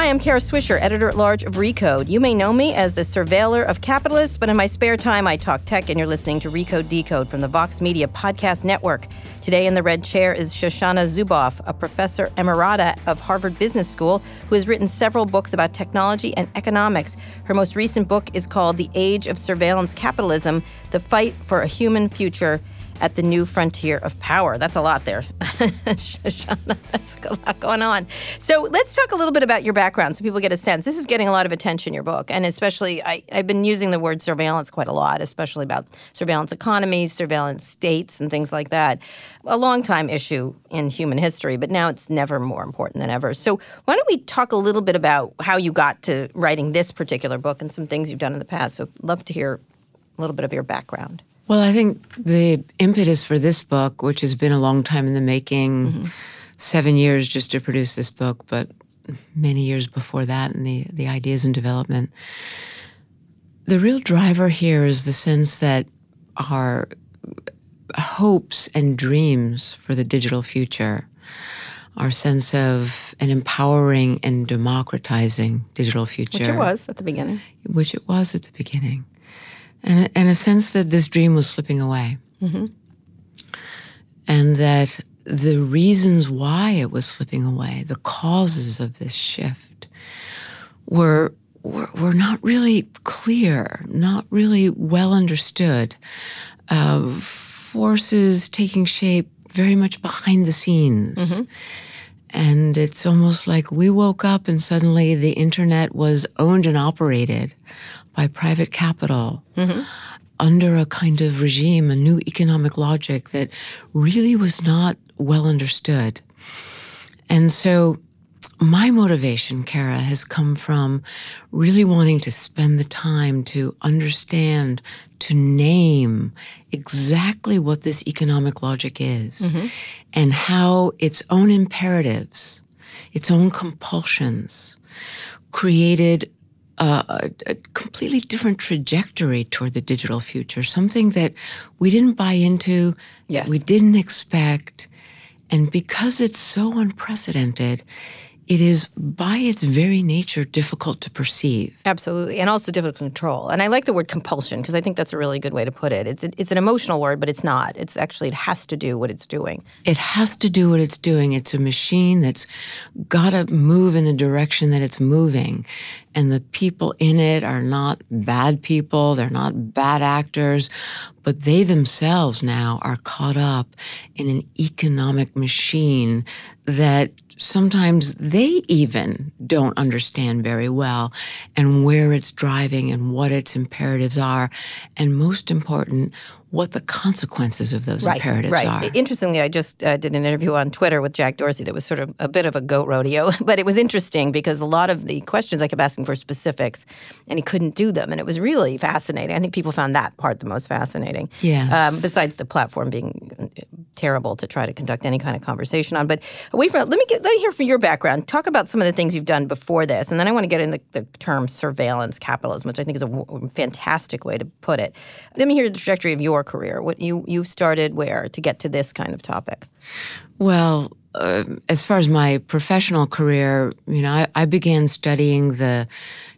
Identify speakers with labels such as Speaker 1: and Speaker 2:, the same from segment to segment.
Speaker 1: Hi, I'm Kara Swisher, editor at large of Recode. You may know me as the surveiller of capitalists, but in my spare time, I talk tech, and you're listening to Recode Decode from the Vox Media Podcast Network. Today in the red chair is Shoshana Zuboff, a professor emerita of Harvard Business School who has written several books about technology and economics. Her most recent book is called The Age of Surveillance Capitalism The Fight for a Human Future at the new frontier of power. That's a lot there. Shoshana, that's a lot going on. So let's talk a little bit about your background so people get a sense. This is getting a lot of attention, your book. And especially, I, have been using the word surveillance quite a lot, especially about surveillance economies, surveillance states, and things like that. A long time issue in human history, but now it's never more important than ever. So why don't we talk a little bit about how you got to writing this particular book and some things you've done in the past? So love to hear a little bit of your background.
Speaker 2: Well, I think the impetus for this book, which has been a long time in the making, mm-hmm. seven years just to produce this book, but many years before that, and the, the ideas and development. The real driver here is the sense that our hopes and dreams for the digital future, our sense of an empowering and democratizing digital future.
Speaker 1: Which it was at the beginning.
Speaker 2: Which it was at the beginning and, and a sense that this dream was slipping away. Mm-hmm. And that the reasons why it was slipping away, the causes of this shift, were, were, were not really clear, not really well understood. Uh, forces taking shape very much behind the scenes. Mm-hmm. And it's almost like we woke up and suddenly the internet was owned and operated by private capital mm-hmm. under a kind of regime, a new economic logic that really was not well understood. And so my motivation, Kara, has come from really wanting to spend the time to understand, to name exactly what this economic logic is mm-hmm. and how its own imperatives, its own compulsions created a, a, completely different trajectory toward the digital future, something that we didn't buy into, yes. we didn't expect. And because it's so unprecedented, it is by its very nature difficult to perceive.
Speaker 1: Absolutely, and also difficult to control. And I like the word compulsion because I think that's a really good way to put it. It's it's an emotional word, but it's not. It's actually it has to do what it's doing.
Speaker 2: It has to do what it's doing. It's a machine that's got to move in the direction that it's moving, and the people in it are not bad people. They're not bad actors, but they themselves now are caught up in an economic machine that sometimes they even don't understand very well and where it's driving and what its imperatives are. And most important, what the consequences of those
Speaker 1: right,
Speaker 2: imperatives
Speaker 1: right.
Speaker 2: are.
Speaker 1: Interestingly, I just uh, did an interview on Twitter with Jack Dorsey that was sort of a bit of a goat rodeo, but it was interesting because a lot of the questions I kept asking for specifics, and he couldn't do them, and it was really fascinating. I think people found that part the most fascinating.
Speaker 2: Yeah. Um,
Speaker 1: besides the platform being uh, terrible to try to conduct any kind of conversation on, but away from let me get let me hear from your background. Talk about some of the things you've done before this, and then I want to get into the, the term surveillance capitalism, which I think is a w- fantastic way to put it. Let me hear the trajectory of your your career? What you you've started where to get to this kind of topic?
Speaker 2: Well, uh, as far as my professional career, you know, I, I, began studying the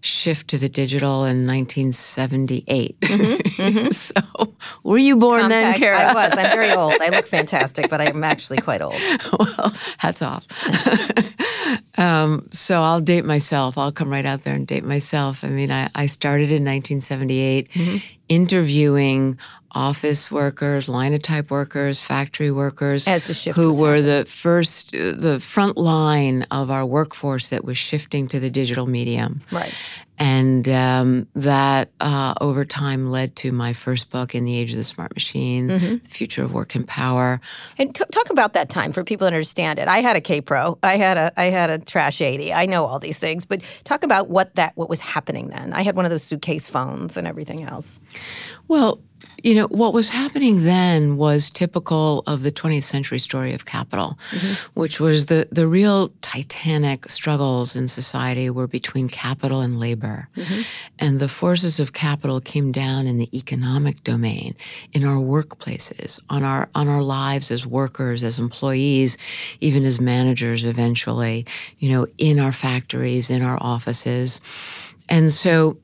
Speaker 2: shift to the digital in 1978. Mm-hmm, mm-hmm. so, were you born Compact, then, Kara?
Speaker 1: I was. I'm very old. I look fantastic, but I'm actually quite old.
Speaker 2: well, hats off. um, so I'll date myself. I'll come right out there and date myself. I mean, I, I started in 1978 mm-hmm. interviewing office workers, linotype workers, factory workers,
Speaker 1: as the shift
Speaker 2: who were happening. the first, the front line of our workforce that was shifting to the digital medium.
Speaker 1: Right.
Speaker 2: And um, that uh, over time led to my first book, In the Age of the Smart Machine, mm-hmm. The Future of Work and Power.
Speaker 1: And t- talk about that time for people to understand it. I had a Kaypro, I had a I had a Trash 80. I know all these things, but talk about what that what was happening then. I had one of those suitcase phones and everything else.
Speaker 2: Well, you know, what was happening then was typical of the 20th century story of capital, mm-hmm. which was the, the real titanic struggles in society were between capital and labor. Mm-hmm. And the forces of capital came down in the economic domain, in our workplaces, on our, on our lives as workers, as employees, even as managers eventually, you know, in our factories, in our offices. And so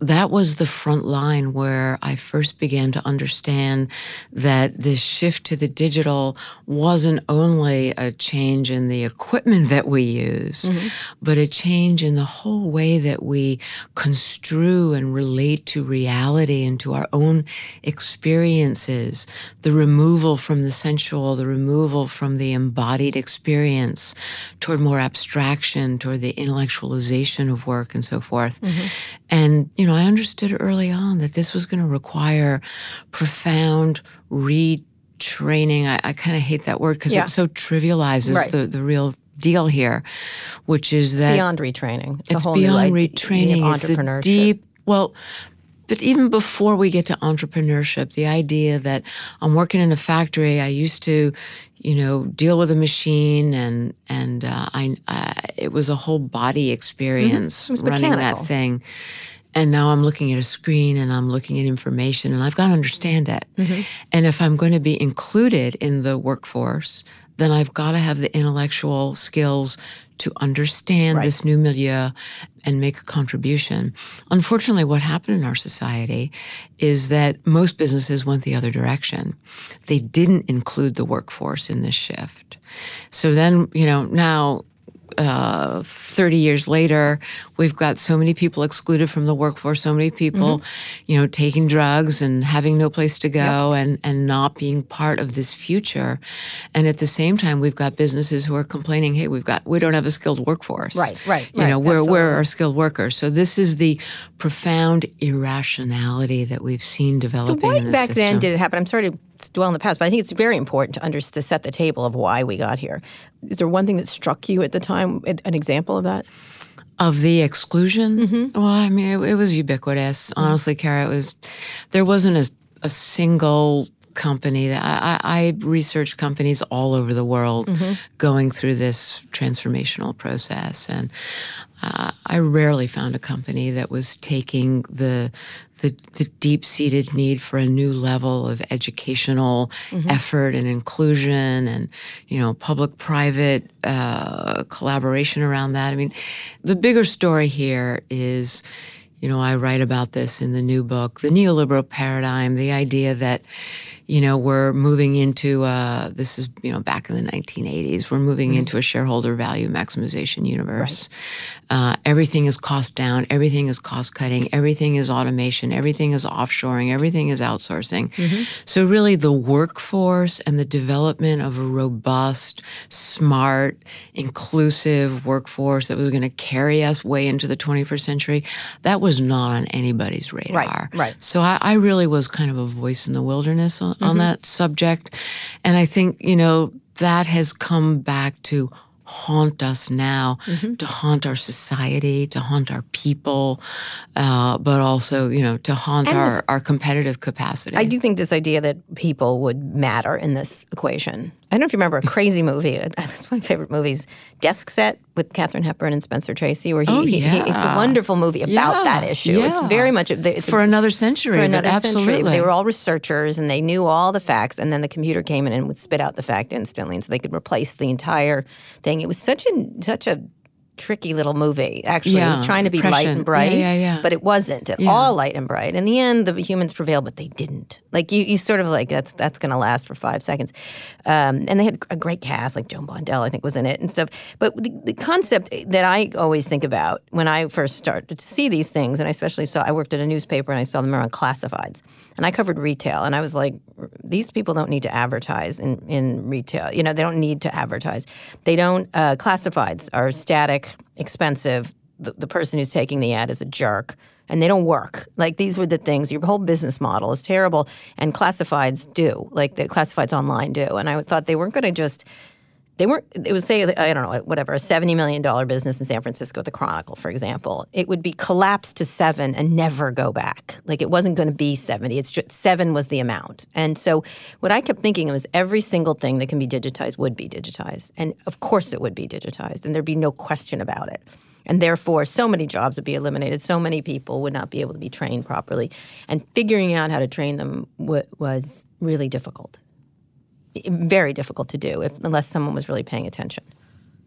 Speaker 2: that was the front line where I first began to understand that this shift to the digital wasn't only a change in the equipment that we use, mm-hmm. but a change in the whole way that we construe and relate to reality and to our own experiences. The removal from the sensual, the removal from the embodied experience toward more abstraction, toward the intellectualization of work and so forth. Mm-hmm. And, you know, I understood early on that this was going to require profound retraining. I, I kind of hate that word because yeah. it so trivializes right. the, the real deal here, which is
Speaker 1: it's
Speaker 2: that
Speaker 1: beyond retraining. It's,
Speaker 2: it's
Speaker 1: beyond
Speaker 2: new, retraining. It's deep. Well, but even before we get to entrepreneurship, the idea that I'm working in a factory, I used to, you know, deal with a machine, and and uh, I, I, it was a whole body experience
Speaker 1: mm-hmm.
Speaker 2: running that thing. And now I'm looking at a screen and I'm looking at information, and I've got to understand it. Mm-hmm. And if I'm going to be included in the workforce, then I've got to have the intellectual skills to understand right. this new milieu and make a contribution. Unfortunately, what happened in our society is that most businesses went the other direction. They didn't include the workforce in this shift. So then, you know, now uh, 30 years later, we've got so many people excluded from the workforce, so many people, mm-hmm. you know, taking drugs and having no place to go yep. and, and not being part of this future. And at the same time, we've got businesses who are complaining, hey, we've got, we don't have a skilled workforce.
Speaker 1: Right, right.
Speaker 2: You
Speaker 1: right,
Speaker 2: know, where, where are our skilled workers? So this is the profound irrationality that we've seen developing
Speaker 1: so why
Speaker 2: in
Speaker 1: back
Speaker 2: system.
Speaker 1: then did it happen? I'm sorry to dwell in the past, but I think it's very important to, under, to set the table of why we got here. Is there one thing that struck you at the time, an example of that?
Speaker 2: Of the exclusion? Mm-hmm. Well, I mean, it, it was ubiquitous. Mm-hmm. Honestly, Kara, it was, there wasn't a, a single company that I, I, researched companies all over the world mm-hmm. going through this transformational process and uh, I rarely found a company that was taking the the, the deep seated need for a new level of educational mm-hmm. effort and inclusion, and you know, public private uh, collaboration around that. I mean, the bigger story here is. You know, I write about this in the new book, the neoliberal paradigm, the idea that, you know, we're moving into, uh, this is, you know, back in the 1980s, we're moving mm-hmm. into a shareholder value maximization universe. Right. Uh, everything is cost down, everything is cost cutting, everything is automation, everything is offshoring, everything is outsourcing. Mm-hmm. So, really, the workforce and the development of a robust, smart, inclusive workforce that was going to carry us way into the 21st century, that was not on anybody's radar.
Speaker 1: Right. right.
Speaker 2: So, I, I really was kind of a voice in the wilderness on, mm-hmm. on that subject. And I think, you know, that has come back to haunt us now, mm-hmm. to haunt our society, to haunt our people, uh, but also, you know, to haunt and our, this, our competitive capacity.
Speaker 1: I do think this idea that people would matter in this equation I don't know if you remember a crazy movie. Uh, it's one of my favorite movies, Desk Set with Katharine Hepburn and Spencer Tracy, where he,
Speaker 2: Oh,
Speaker 1: he- he- it's a wonderful movie about
Speaker 2: Yeah,
Speaker 1: that issue. It's very much it's a-
Speaker 2: For another century,
Speaker 1: for another
Speaker 2: absolutely.
Speaker 1: century. They were all researchers and they knew all the facts, and then the computer came in and would spit out the fact instantly, and so they could replace the entire thing. It was such a such a tricky little movie. Actually, it was trying to be light and bright,
Speaker 2: Yeah, yeah, yeah.
Speaker 1: but it wasn't at all light and bright. In the end, the humans prevailed, but they didn't. Like you, you sort of like that's that's going to last for five seconds. Um, and they had a great cast, like Joan Blondell, I think, was in it and stuff. But the, the concept that I always think about when I first started to see these things, and I especially saw, I worked at a newspaper and I saw them around classifieds, and I covered retail, and I was like, these people don't need to advertise in in retail. You know, they don't need to advertise. They don't. Uh, classifieds are static, expensive. The, the person who's taking the ad is a jerk and they don't work. Like these were the things. Your whole business model is terrible, and classifieds do. Like the classifieds online do. And I thought they weren't going to just. They weren't. It was say I don't know whatever a seventy million dollar business in San Francisco, the Chronicle, for example. It would be collapsed to seven and never go back. Like it wasn't going to be seventy. It's just seven was the amount. And so what I kept thinking was every single thing that can be digitized would be digitized, and of course it would be digitized, and there'd be no question about it. And therefore, so many jobs would be eliminated. So many people would not be able to be trained properly. And figuring out how to train them w- was really difficult. Very difficult to do if, unless someone was really paying attention.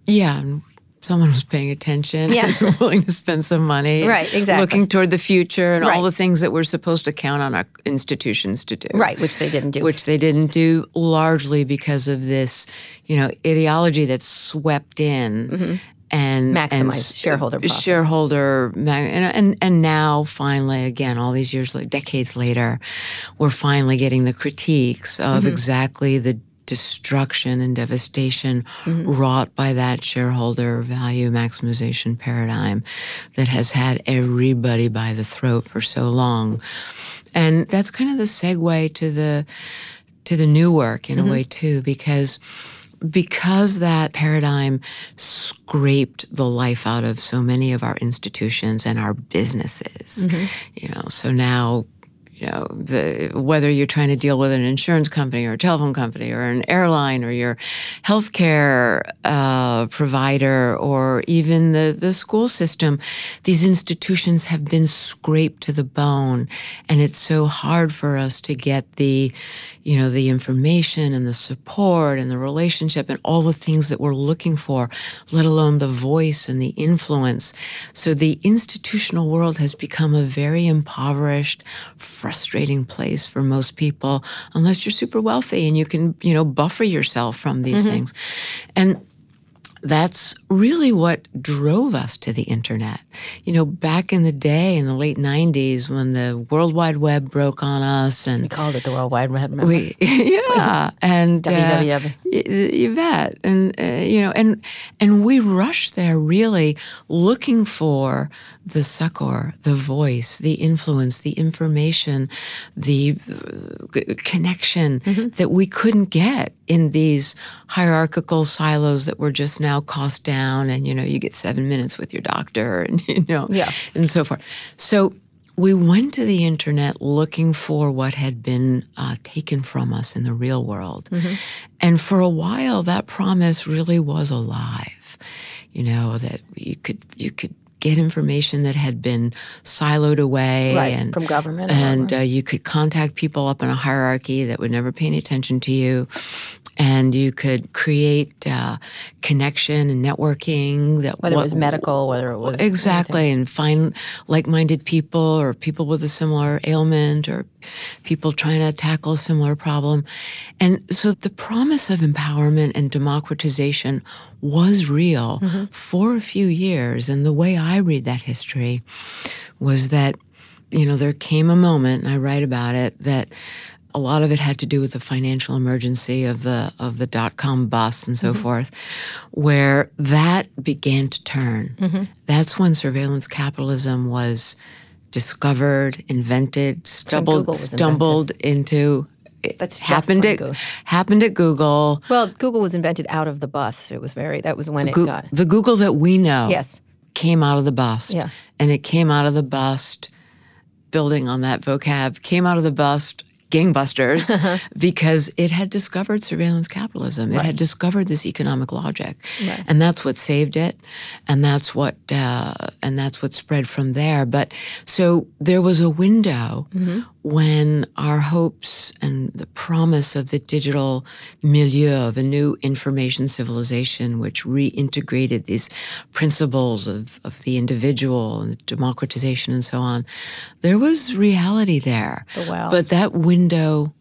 Speaker 2: Yeah, and someone was paying attention
Speaker 1: Yeah.
Speaker 2: and willing to spend some money.
Speaker 1: Right, exactly.
Speaker 2: Looking toward the future and
Speaker 1: Right.
Speaker 2: all the things that we're supposed to count on our institutions to do.
Speaker 1: Right, which they didn't do.
Speaker 2: Which they didn't do largely because of this, you know, ideology that's swept in. And, and
Speaker 1: Mm-hmm. Maximize
Speaker 2: s-
Speaker 1: shareholder profit.
Speaker 2: shareholder and, and and now finally again all these years like decades later we're finally getting the critiques of
Speaker 1: Mm-hmm.
Speaker 2: exactly the destruction and devastation
Speaker 1: Mm-hmm.
Speaker 2: wrought by that shareholder value maximization paradigm that has had everybody by the throat for so long and that's kind of the segue to the to the new work in a way too because because that paradigm scraped the life out of so many of our institutions and our businesses you know? So now you know the whether you're trying to deal with an insurance company or a telephone company or an airline or your healthcare uh, provider or even the the school system, these institutions have been scraped to the bone, and it's so hard for us to get the you know the information and the support and the relationship and all the things that we're looking for, let alone the voice and the influence. So the institutional world has become a very impoverished, frustrating place for most people, unless you're super wealthy and you can, you know, buffer yourself from these mm-hmm. things. And that's really what drove us to the internet. You know, back in the day, in the late 90s, when the World Wide Web broke on us and
Speaker 1: we called it the World Wide Web. remember?
Speaker 2: we, yeah, and uh,
Speaker 1: WWW.
Speaker 2: you bet, and uh, you know, and and we rushed there really looking for the succor, the voice, the influence, the information, the uh, connection that we couldn't get in these hierarchical silos that were just now cost down, and you know, you get seven minutes with your doctor, and you know,
Speaker 1: Yeah.
Speaker 2: and so forth. So we went to the internet looking for what had been uh, taken from us in the real world. And for a while, that promise really was alive. You know, that you could, you could get information that had been siloed away
Speaker 1: Right,
Speaker 2: and
Speaker 1: from government
Speaker 2: and uh, you could contact people up in a hierarchy that would never pay any attention to you and you could create uh, connection and networking that
Speaker 1: whether
Speaker 2: what-
Speaker 1: it was medical, whether it was
Speaker 2: exactly and find like-minded people or people with a similar ailment or people trying to tackle a similar problem. And so the promise of empowerment and democratization was real for a few years. And the way i read that history was that you know there came a moment and i write about it that a lot of it had to do with the financial emergency of the of the dot com bust and so mm-hmm. forth, where that began to turn. Mm-hmm. That's when surveillance capitalism was discovered, invented, stumbled, stumbled into.
Speaker 1: That's
Speaker 2: happened at
Speaker 1: Google-
Speaker 2: happened at Google.
Speaker 1: Well, Google was invented out of the bus. It was very. That was when it got.
Speaker 2: the Google that we know
Speaker 1: Yes.
Speaker 2: came out of the bust.
Speaker 1: Yeah.
Speaker 2: And it came out of the bust, building on that vocab, came out of the bust gangbusters because it had discovered surveillance capitalism. It had discovered this economic logic, and that's what saved it, and that's what uh, and that's what spread from there. But so there was a window when our hopes and the promise of the digital milieu of a new information civilization, which reintegrated these principles of, of the individual and democratization and so on, there was reality there.
Speaker 1: wow.
Speaker 2: But that window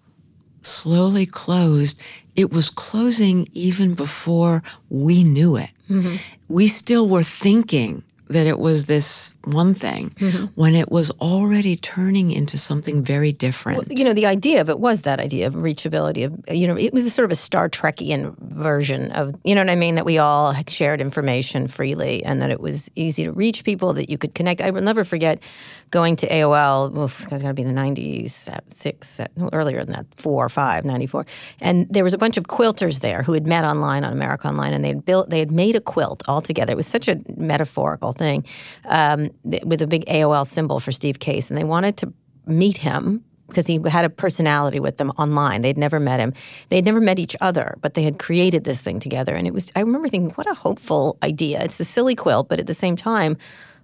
Speaker 2: slowly closed. It was closing even before we knew it. Mm-hmm. We still were thinking that it was this one thing when it was already turning into something very different.
Speaker 1: you know, the idea of it was that idea of reachability. Of you know, it was a sort of a Star Trekian version of you know what I mean. That we all shared information freely, and that it was easy to reach people. That you could connect. I will never forget going to AOL. Oof, it's got to be in the nineties, six, no, earlier than that, four or five, 94. and there was a bunch of quilters there who had met online on America Online, and they had built, they had made a quilt all together. It was such a metaphorical thing um, th- with a big AOL symbol for Steve Case, and they wanted to meet him because he had a personality with them online. They'd never met him. They'd never met each other, but they had created this thing together. And it was, I remember thinking, what a hopeful idea. It's a silly quilt, but at the same time,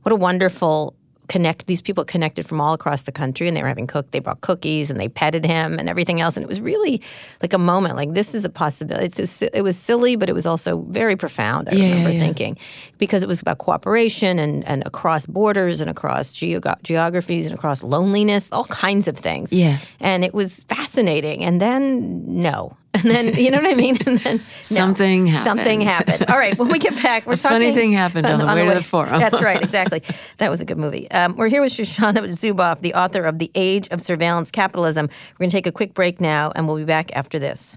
Speaker 1: what a wonderful connect. These people connected from all across the country and they were having cook They brought cookies and they petted him and everything else. And it was really like a moment like this is a possibility. It's just, it was silly, but it was also very profound. I
Speaker 2: Yeah,
Speaker 1: remember
Speaker 2: yeah, yeah.
Speaker 1: thinking because it was about cooperation and, and across borders and across geog- geographies and across loneliness, all kinds of things.
Speaker 2: Yeah.
Speaker 1: And it was fascinating. And then, no. And then, you know what I mean? And then, no.
Speaker 2: Something happened.
Speaker 1: Something
Speaker 2: happened.
Speaker 1: All right, when we get back, we're
Speaker 2: A
Speaker 1: talking.
Speaker 2: funny thing happened on the way to the forum.
Speaker 1: That's right, exactly. That was a good movie. Um, we're here with Shoshana Zuboff, the author of The Age of Surveillance Capitalism. We're going to take a quick break now, and we'll be back after this.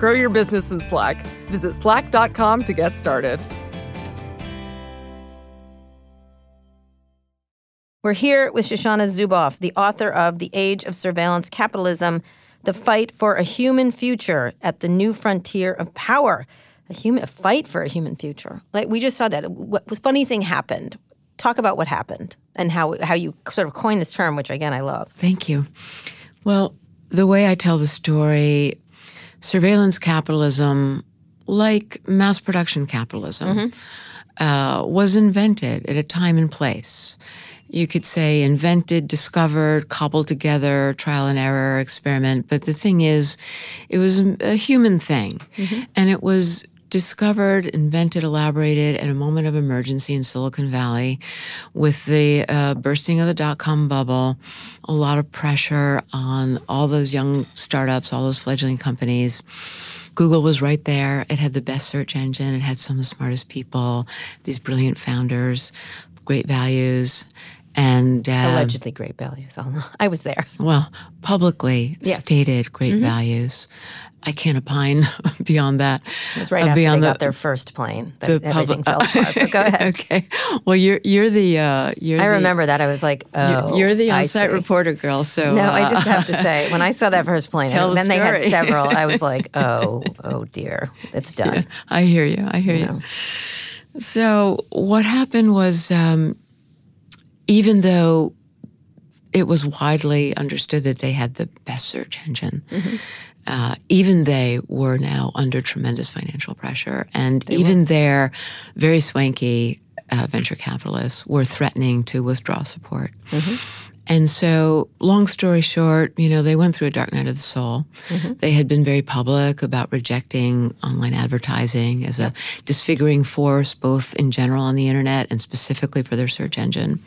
Speaker 3: Grow your business in Slack. Visit slack.com to get started.
Speaker 1: We're here with Shoshana Zuboff, the author of The Age of Surveillance Capitalism The Fight for a Human Future at the New Frontier of Power. A, human, a fight for a human future. Like we just saw that. What was funny thing happened? Talk about what happened and how how you sort of coined this term, which again I love.
Speaker 2: Thank you. Well, the way I tell the story, surveillance capitalism, like mass production capitalism, uh, was invented at a time and place. You could say invented, discovered, cobbled together, trial and error, experiment. But the thing is, it was a human thing. And it was discovered, invented, elaborated at a moment of emergency in Silicon Valley with the uh, bursting of the dot com bubble, a lot of pressure on all those young startups, all those fledgling companies. Google was right there. It had the best search engine. It had some of the smartest people, these brilliant founders, great values. And uh,
Speaker 1: Allegedly great values. I was there.
Speaker 2: well, publicly
Speaker 1: Yes.
Speaker 2: stated great values. I can't opine beyond that.
Speaker 1: It was right
Speaker 2: Uh,
Speaker 1: after they
Speaker 2: beyond
Speaker 1: got their first plane. That
Speaker 2: the
Speaker 1: everything
Speaker 2: public-
Speaker 1: fell apart. But go ahead.
Speaker 2: okay. Well, you're you're the uh, you're
Speaker 1: I
Speaker 2: the,
Speaker 1: remember that. I was like, oh,
Speaker 2: you're, you're the
Speaker 1: I
Speaker 2: on-site reporter girl. So
Speaker 1: No, I
Speaker 2: uh,
Speaker 1: just have to say, when I saw that first plane, and
Speaker 2: the
Speaker 1: then they had several, I was like, oh, oh dear, it's done.
Speaker 2: I hear you. I hear you. So what happened was, um, even though it was widely understood that they had the best search engine, uh, even they were now under tremendous financial pressure, and even their very swanky uh, venture capitalists were threatening to withdraw support. And so, long story short, you know, they went through a dark night of the soul. Mm-hmm. They had been very public about rejecting online advertising as a disfiguring force, both in general on the internet and specifically for their search engine.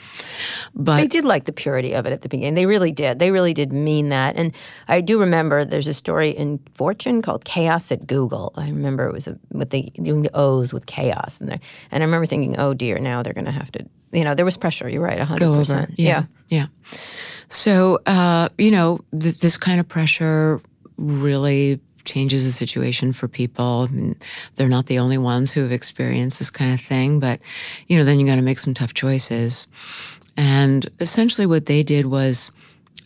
Speaker 1: But they did like the purity of it at the beginning. They really did. They really did mean that. And I do remember there's a story in Fortune called "Chaos at Google." I remember it was a, with the doing the O's with chaos, and and I remember thinking, "Oh dear, now they're going to have to." You know, there was pressure. You're right, 100%.
Speaker 2: Go over. Yeah. Yeah. yeah. So, uh, you know, th- this kind of pressure really changes the situation for people. I mean, they're not the only ones who have experienced this kind of thing, but you know, then you got to make some tough choices. And essentially, what they did was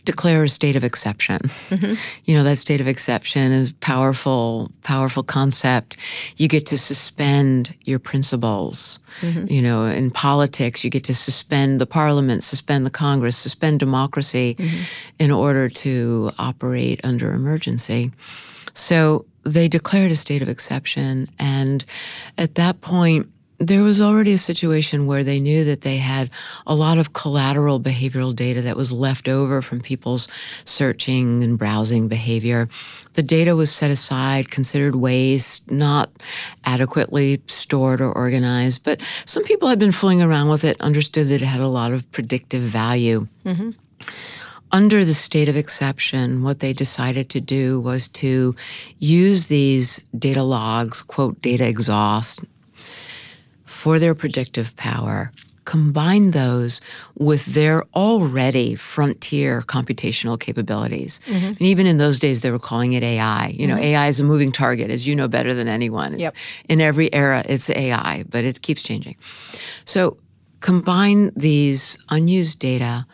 Speaker 2: declare a state of exception. Mm-hmm. You know, that state of exception is powerful, powerful concept. You get to suspend your principles. Mm-hmm. You know, in politics, you get to suspend the parliament, suspend the Congress, suspend democracy mm-hmm. in order to operate under emergency. So they declared a state of exception. And at that point, there was already a situation where they knew that they had a lot of collateral behavioral data that was left over from people's searching and browsing behavior. The data was set aside, considered waste, not adequately stored or organized, but some people had been fooling around with it, understood that it had a lot of predictive value. Mm-hmm. Under the state of exception, what they decided to do was to use these data logs, quote, data exhaust, for their predictive power, combine those with their already frontier computational capabilities. Mm-hmm. And even in those days, they were calling it AI. You know, mm-hmm. AI is a moving target, as you know better than anyone.
Speaker 1: Yep.
Speaker 2: In every era, it's AI, but it keeps changing. So combine these unused data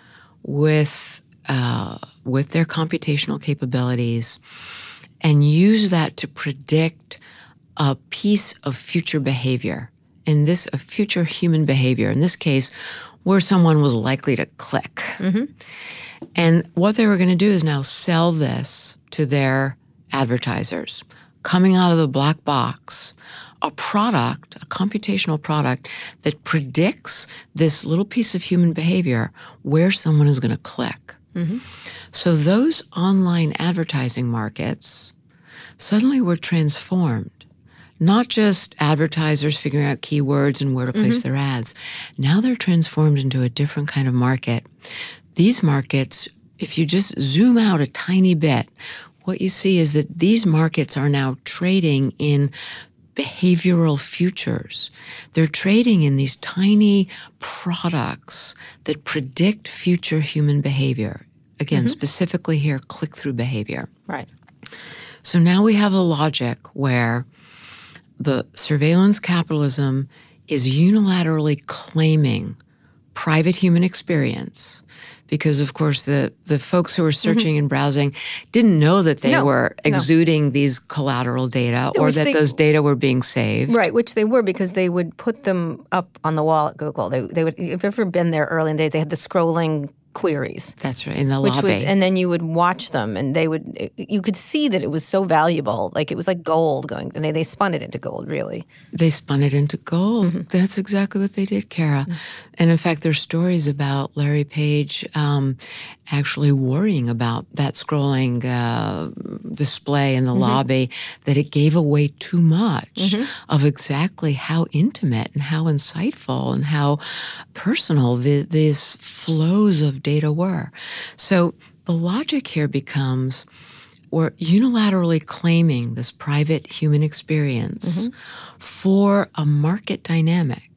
Speaker 2: with uh, with their computational capabilities and use that to predict a piece of future behavior in this a future human behavior, in this case, where someone was likely to click. Mm-hmm. And what they were going to do is now sell this to their advertisers, coming out of the black box, a product, a computational product that predicts this little piece of human behavior where someone is going to click. Mm-hmm. So those online advertising markets suddenly were transformed not just advertisers figuring out keywords and where to place mm-hmm. their ads. Now they're transformed into a different kind of market. These markets, if you just zoom out a tiny bit, what you see is that these markets are now trading in behavioral futures. They're trading in these tiny products that predict future human behavior. Again, mm-hmm. specifically here, click through behavior.
Speaker 1: Right.
Speaker 2: So now we have a logic where the surveillance capitalism is unilaterally claiming private human experience because of course the the folks who were mm-hmm. searching mm-hmm. and browsing didn't know that they no, were exuding no. these collateral data or that they, those data were being saved
Speaker 1: right which they were because they would put them up on the wall at google they, they would if you've ever been there early in the days they had the scrolling queries.
Speaker 2: That's right in the which lobby. Was,
Speaker 1: and then you would watch them, and they would. You could see that it was so valuable, like it was like gold going. And they they spun it into gold, really.
Speaker 2: They spun it into gold. Mm-hmm. That's exactly what they did, Kara. Mm-hmm. And in fact, there's stories about Larry Page um, actually worrying about that scrolling uh, display in the mm-hmm. lobby that it gave away too much mm-hmm. of exactly how intimate and how insightful and how personal the, these flows of data were. So the logic here becomes we're unilaterally claiming this private human experience mm-hmm. for a market dynamic.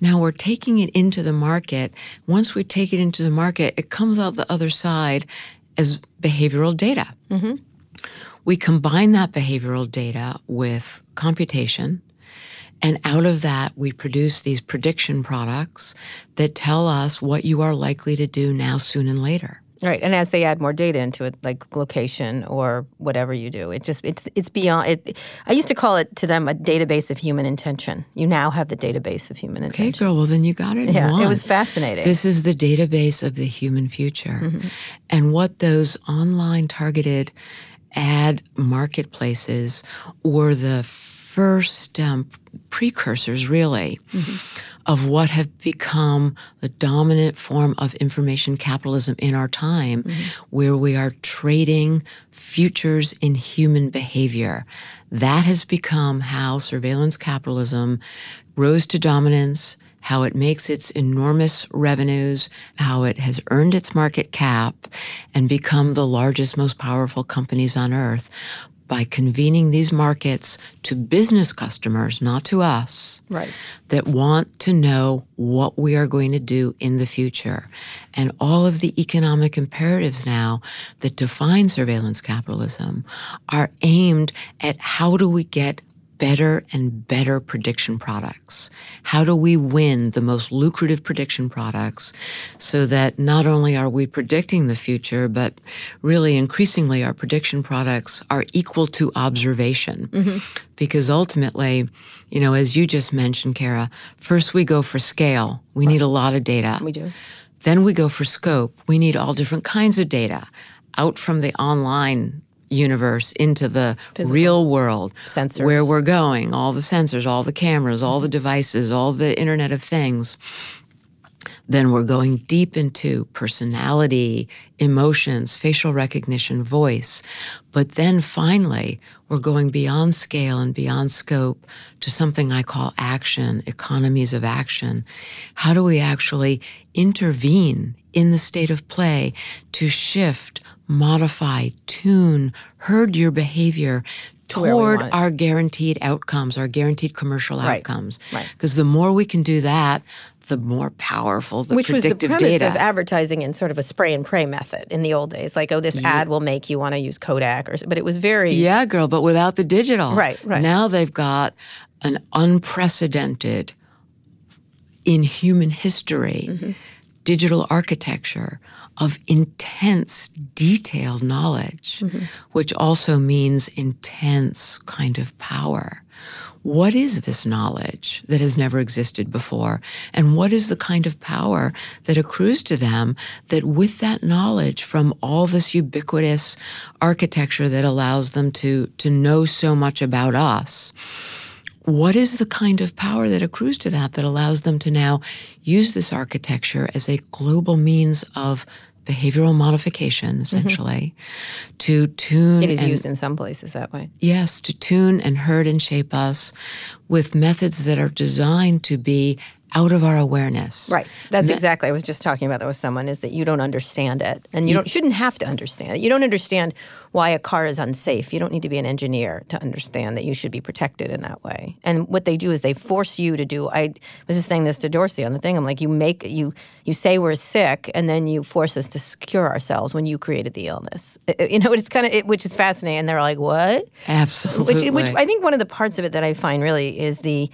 Speaker 2: Now we're taking it into the market. Once we take it into the market, it comes out the other side as behavioral data. Mm-hmm. We combine that behavioral data with computation and out of that, we produce these prediction products that tell us what you are likely to do now, soon, and later.
Speaker 1: Right, and as they add more data into it, like location or whatever you do, it just it's it's beyond. It, I used to call it to them a database of human intention. You now have the database of human intention.
Speaker 2: Okay, girl. Well, then you got it.
Speaker 1: Yeah, it was fascinating.
Speaker 2: This is the database of the human future, mm-hmm. and what those online targeted ad marketplaces or the first um, precursors, really, of what have become the dominant form of information capitalism in our time, where we are trading futures in human behavior. That has become how surveillance capitalism rose to dominance, how it makes its enormous revenues, how it has earned its market cap and become the largest, most powerful companies on earth by convening these markets to business customers, not to us,
Speaker 1: Right.
Speaker 2: that want to know what we are going to do in the future. And all of the economic imperatives now that define surveillance capitalism are aimed at how do we get better and better prediction products? How do we win the most lucrative prediction products so that not only are we predicting the future, but really increasingly our prediction products are equal to observation? Mm-hmm. Because ultimately, you know, as you just mentioned, Kara, first we go for scale. We need a lot of data.
Speaker 1: We do.
Speaker 2: Then we go for scope. We need all different kinds of data out from the online universe into the real world
Speaker 1: Sensors.
Speaker 2: where we're going, all the sensors, all the cameras, all the devices, all the Internet of Things. Then we're going deep into personality, emotions, facial recognition, voice. But then finally, we're going beyond scale and beyond scope to something I call action, economies of action. How do we actually intervene in the state of play to shift, modify, tune, herd your behavior toward our guaranteed outcomes, our guaranteed commercial
Speaker 1: Right,
Speaker 2: outcomes?
Speaker 1: right.
Speaker 2: Because the more we can do that, the more powerful the
Speaker 1: Which was the premise
Speaker 2: data.
Speaker 1: of advertising in sort of a spray and pray method in the old days. Like, oh, this ad will make you want to use Kodak, or but it was very
Speaker 2: Yeah, girl, but without the digital.
Speaker 1: Right, right.
Speaker 2: Now they've got an unprecedented in human history
Speaker 1: Mm-hmm.
Speaker 2: Digital architecture of intense, detailed knowledge,
Speaker 1: Mm-hmm.
Speaker 2: which also means intense kind of power. What is this knowledge that has never existed before? And what is the kind of power that accrues to them that with that knowledge from all this ubiquitous architecture that allows them to, to know so much about us? What is the kind of power that accrues to that that allows them to now use this architecture as a global means of behavioral modification, essentially, to tune
Speaker 1: Mm-hmm. It is
Speaker 2: and-
Speaker 1: used in some places that way.
Speaker 2: Yes, to tune and herd and shape us with methods that are designed to be out of our awareness.
Speaker 1: Right. That's exactly. I was just talking about that with someone. Is that you don't understand it, and you don't shouldn't have to understand it. You don't understand why a car is unsafe. You don't need to be an engineer to understand that you should be protected in that way. And what they do is they force you to do. I was just saying this to Dorsey on the thing. I'm like, you make you you say we're sick, and then you force us to cure ourselves when you created the illness. You know, it's kind of it, which is fascinating. And they're like, what?
Speaker 2: Absolutely.
Speaker 1: Which, which I think one of the parts of it that I find really is the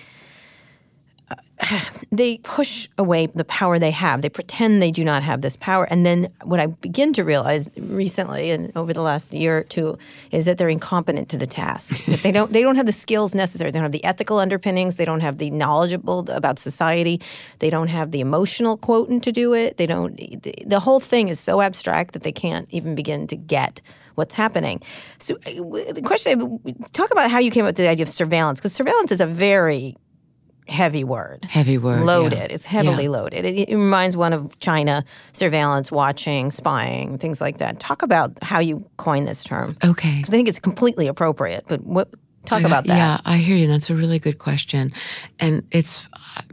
Speaker 1: they push away the power they have. They pretend they do not have this power, and then what I begin to realize recently and over the last year or two is that they're incompetent to the task. That they don't they don't have the skills necessary. They don't have the ethical underpinnings. They don't have the knowledgeable about society. They don't have the emotional quotient to do it. They don't. The, the whole thing is so abstract that they can't even begin to get what's happening. So uh, the question, talk about how you came up with the idea of surveillance, because surveillance is a very heavy word.
Speaker 2: Heavy word. yeah.
Speaker 1: Loaded. It's heavily
Speaker 2: Yeah.
Speaker 1: loaded. It, it reminds one of China surveillance, watching, spying, things like that. Talk about how you coined this term.
Speaker 2: Okay.
Speaker 1: I think it's completely appropriate, but what talk
Speaker 2: Yeah,
Speaker 1: about that.
Speaker 2: Yeah, I hear you. That's a really good question, and it's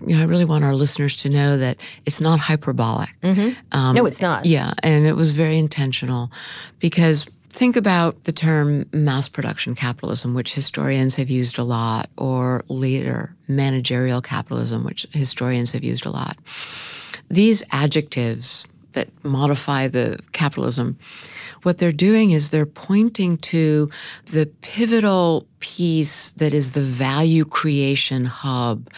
Speaker 2: you know I really want our listeners to know that it's not hyperbolic. Um,
Speaker 1: No, it's not.
Speaker 2: Yeah, and it was very intentional because think about the term mass production capitalism, which historians have used a lot, or later managerial capitalism, which historians have used a lot. These adjectives that modify the capitalism, what they're doing is they're pointing to the pivotal piece that is the value creation hub,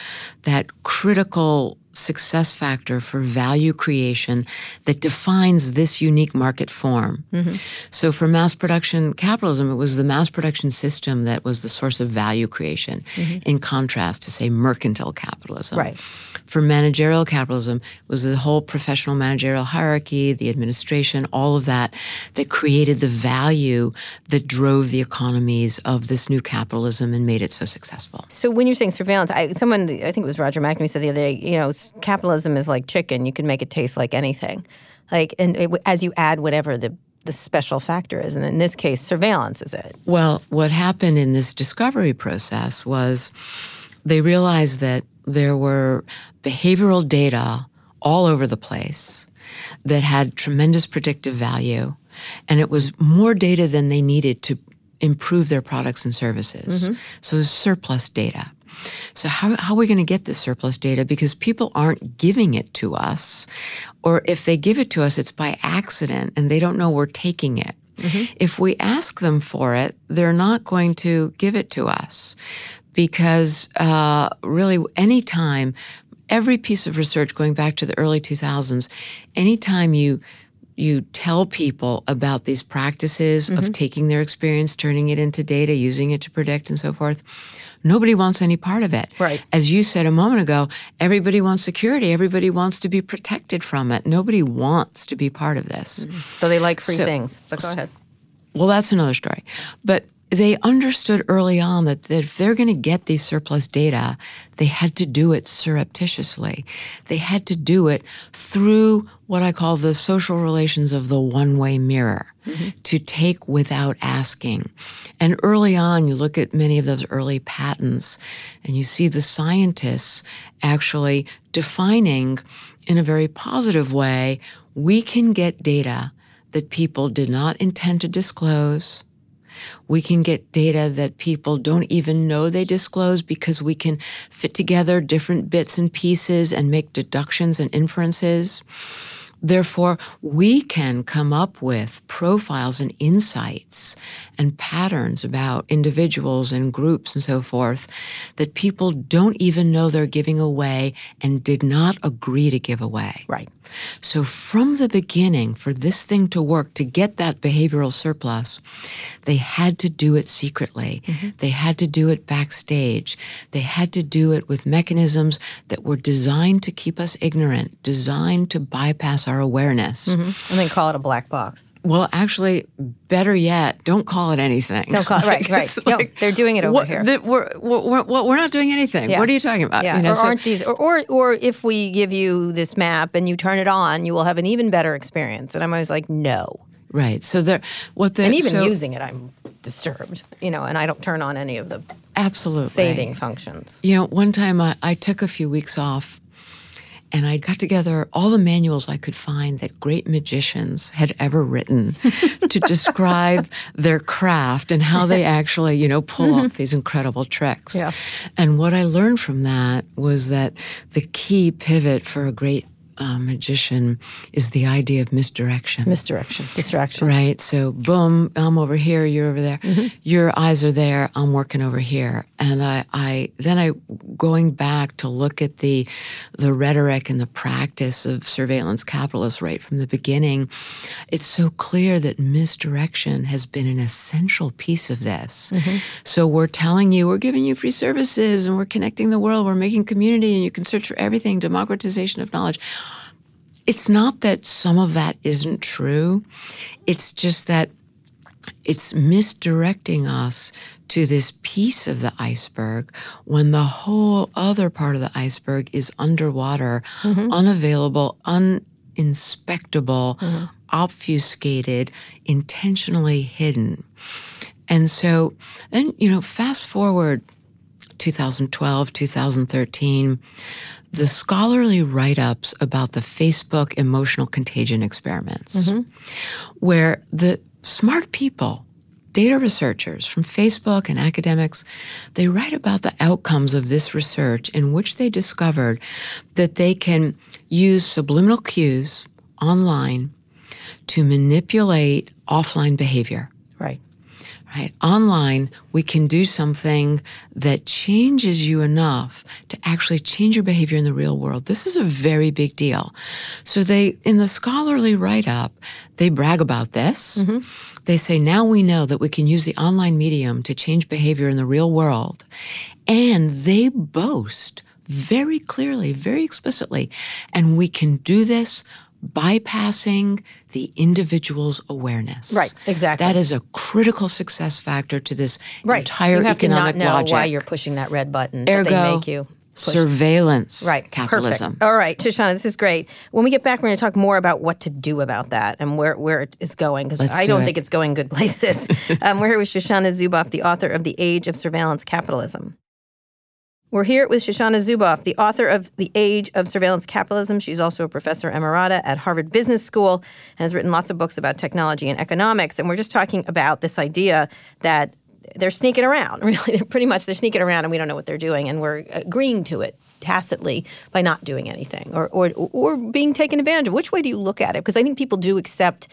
Speaker 2: that critical success factor for value creation that defines this unique market form. Mm-hmm. So, for mass production capitalism, it was the mass production system that was the source of value creation, mm-hmm. in contrast to, say, mercantile capitalism.
Speaker 1: Right.
Speaker 2: For managerial capitalism, it was the whole professional managerial hierarchy, the administration, all of that that created the value that drove the economies of this new capitalism and made it so successful.
Speaker 1: So, when you're saying surveillance, I, someone, I think it was Roger McNamee said the other day, you know, capitalism is like chicken. You can make it taste like anything. Like, and it, as you add whatever the the special factor is, and in this case, surveillance is it.
Speaker 2: Well, what happened in this discovery process was they realized that there were behavioral data all over the place that had tremendous predictive value, and it was more data than they needed to improve their products and services. Mm-hmm. So it was surplus data. So how, how are we going to get this surplus data? Because people aren't giving it to us. Or if they give it to us, it's by accident and they don't know we're taking it. Mm-hmm. If we ask them for it, they're not going to give it to us because uh, really anytime every piece of research going back to the early 2000s anytime you you tell people about these practices mm-hmm. of taking their experience turning it into data using it to predict and so forth Nobody wants any part of it.
Speaker 1: Right.
Speaker 2: As you said a moment ago, everybody wants security. Everybody wants to be protected from it. Nobody wants to be part of this.
Speaker 1: Mm-hmm. So they like free so, things. But go ahead.
Speaker 2: Well, that's another story. But they understood early on that, that if they're going to get these surplus data, they had to do it surreptitiously. They had to do it through what I call the social relations of the one way mirror mm-hmm. to take without asking. And early on, you look at many of those early patents and you see the scientists actually defining in a very positive way we can get data that people did not intend to disclose we can get data that people don't even know they disclose because we can fit together different bits and pieces and make deductions and inferences. Therefore, we can come up with profiles and insights and patterns about individuals and groups and so forth that people don't even know they're giving away and did not agree to give away.
Speaker 1: Right.
Speaker 2: So, from the beginning, for this thing to work, to get that behavioral surplus, they had to do it secretly. Mm-hmm. They had to do it backstage. They had to do it with mechanisms that were designed to keep us ignorant, designed to bypass our awareness.
Speaker 1: Mm-hmm. And then call it a black box.
Speaker 2: Well, actually, better yet, don't call it anything.
Speaker 1: Don't call it right, right. no, they're doing it over
Speaker 2: what,
Speaker 1: here.
Speaker 2: The, we're, we're, we're, not doing anything. Yeah. What are you talking about?
Speaker 1: Yeah.
Speaker 2: You know,
Speaker 1: or so, aren't these? Or, or or if we give you this map and you turn it on, you will have an even better experience. And I'm always like, no.
Speaker 2: Right. So they're what they're
Speaker 1: and even
Speaker 2: so,
Speaker 1: using it, I'm disturbed. You know, and I don't turn on any of the
Speaker 2: absolutely
Speaker 1: saving functions.
Speaker 2: You know, one time I, I took a few weeks off and I got together all the manuals I could find that great magicians had ever written to describe their craft and how they actually, you know, pull off mm-hmm. these incredible tricks.
Speaker 1: Yeah.
Speaker 2: And what I learned from that was that the key pivot for a great uh, magician is the idea of misdirection.
Speaker 1: Misdirection, distraction.
Speaker 2: Right. So, boom, I'm over here, you're over there. Mm-hmm. Your eyes are there, I'm working over here. And I, I then I going back to look at the the rhetoric and the practice of surveillance capitalists right from the beginning. It's so clear that misdirection has been an essential piece of this. Mm-hmm. So we're telling you, we're giving you free services, and we're connecting the world. We're making community, and you can search for everything. Democratization of knowledge it's not that some of that isn't true. It's just that it's misdirecting us to this piece of the iceberg when the whole other part of the iceberg is underwater, mm-hmm. unavailable, uninspectable, mm-hmm. obfuscated, intentionally hidden. And so then, you know, fast forward 2012, 2013, the scholarly write ups about the Facebook emotional contagion experiments, mm-hmm. where the smart people, data researchers from Facebook and academics, they write about the outcomes of this research in which they discovered that they can use subliminal cues online to manipulate offline behavior.
Speaker 1: Right.
Speaker 2: Online, we can do something that changes you enough to actually change your behavior in the real world. This is a very big deal. So they, in the scholarly write-up, they brag about this. Mm-hmm. They say, now we know that we can use the online medium to change behavior in the real world. And they boast very clearly, very explicitly, and we can do this bypassing the individual's awareness.
Speaker 1: Right, exactly.
Speaker 2: That is a critical success factor to this
Speaker 1: right.
Speaker 2: entire
Speaker 1: you have
Speaker 2: economic
Speaker 1: to not know
Speaker 2: logic.
Speaker 1: why you're pushing that red button.
Speaker 2: Ergo,
Speaker 1: they make you.
Speaker 2: Push. Surveillance
Speaker 1: right.
Speaker 2: capitalism.
Speaker 1: Perfect. All right, Shoshana, this is great. When we get back, we're going to talk more about what to do about that and where, where it is going because I
Speaker 2: do
Speaker 1: don't
Speaker 2: it.
Speaker 1: think it's going good places. um, we're here with Shoshana Zuboff, the author of The Age of Surveillance Capitalism. We're here with Shoshana Zuboff, the author of The Age of Surveillance Capitalism. She's also a professor emerita at Harvard Business School and has written lots of books about technology and economics. And we're just talking about this idea that they're sneaking around. Really, pretty much they're sneaking around, and we don't know what they're doing, and we're agreeing to it tacitly by not doing anything or or or being taken advantage of. Which way do you look at it? Because I think people do accept.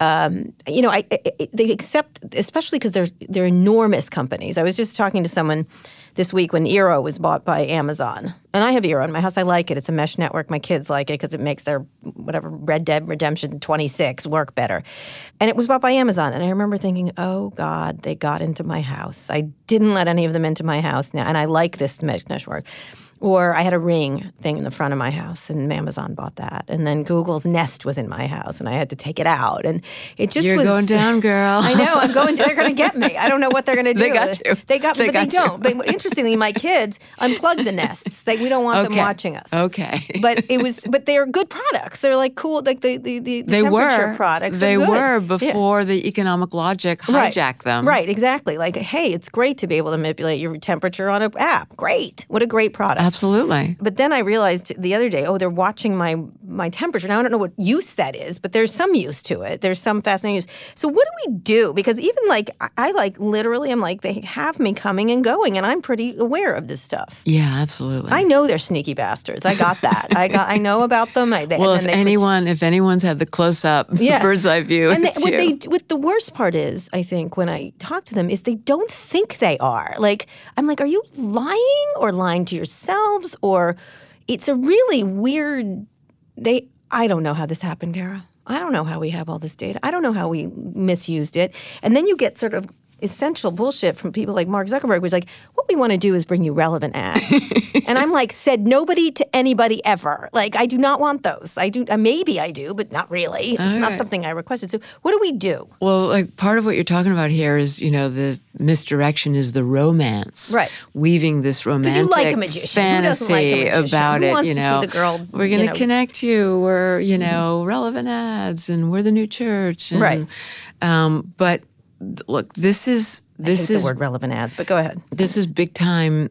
Speaker 1: Um, you know, I, I, they accept, especially because they're they're enormous companies. I was just talking to someone this week when Eero was bought by Amazon, and I have Eero in my house. I like it. It's a mesh network. My kids like it because it makes their whatever Red Dead Redemption 26 work better. And it was bought by Amazon, and I remember thinking, "Oh God, they got into my house. I didn't let any of them into my house now, and I like this mesh network." Or I had a ring thing in the front of my house, and Amazon bought that. And then Google's Nest was in my house, and I had to take it out. And it just
Speaker 2: You're
Speaker 1: was
Speaker 2: going down, girl.
Speaker 1: I know. I'm going. They're going to get me. I don't know what they're going to do.
Speaker 2: They got you.
Speaker 1: They got me,
Speaker 2: They
Speaker 1: but
Speaker 2: got
Speaker 1: they don't. But interestingly, my kids unplugged the nests. They, we don't want them watching us.
Speaker 2: Okay.
Speaker 1: But it was. But they are good products. They're like cool. Like the the the, the
Speaker 2: they
Speaker 1: temperature
Speaker 2: were
Speaker 1: products.
Speaker 2: They were
Speaker 1: Yeah.
Speaker 2: before the economic logic
Speaker 1: Right.
Speaker 2: hijacked them.
Speaker 1: Right, exactly. Like, hey, it's great to be able to manipulate your temperature on an app. Great. What a great product.
Speaker 2: Absolutely.
Speaker 1: But then I realized the other day, oh, they're watching my my temperature. Now I don't know what use that is, but there's some use to it. There's some fascinating use. So what do we do? Because even like I, I like literally, I'm like they have me coming and going, and I'm pretty aware of this stuff.
Speaker 2: Yeah, absolutely.
Speaker 1: I know they're sneaky bastards. I got that. I got. I know about them. I, they,
Speaker 2: well, if anyone, if anyone's had the close-up
Speaker 1: Yes.
Speaker 2: bird's eye view,
Speaker 1: And they,
Speaker 2: it's
Speaker 1: what
Speaker 2: you.
Speaker 1: they what the worst part is, I think, when I talk to them, is they don't think they are. Like I'm like, are you lying or lying to yourselves? Or it's a really weird. They I don't know how this happened, Kara. I don't know how we have all this data. I don't know how we misused it. And then you get sort of essential bullshit from people like Mark Zuckerberg, which like, what we want to do is bring you relevant ads. and I'm like, said nobody to anybody ever. Like, I do not want those. I do, uh, maybe I do, but not really. It's not
Speaker 2: right.
Speaker 1: something I requested. So, what do we do?
Speaker 2: Well, like part of what you're talking about here is, you know, the misdirection is the romance,
Speaker 1: Right.
Speaker 2: Weaving this romantic
Speaker 1: you like a magician. Who doesn't
Speaker 2: fantasy
Speaker 1: like
Speaker 2: about it. you
Speaker 1: to see
Speaker 2: know,
Speaker 1: the girl,
Speaker 2: we're going to
Speaker 1: know- Mm-hmm.
Speaker 2: connect you. We're, you know, relevant ads, and we're the new church. And,
Speaker 1: Right.
Speaker 2: Um, but look, this is this is
Speaker 1: the word relevant ads, but go ahead.
Speaker 2: this is big time.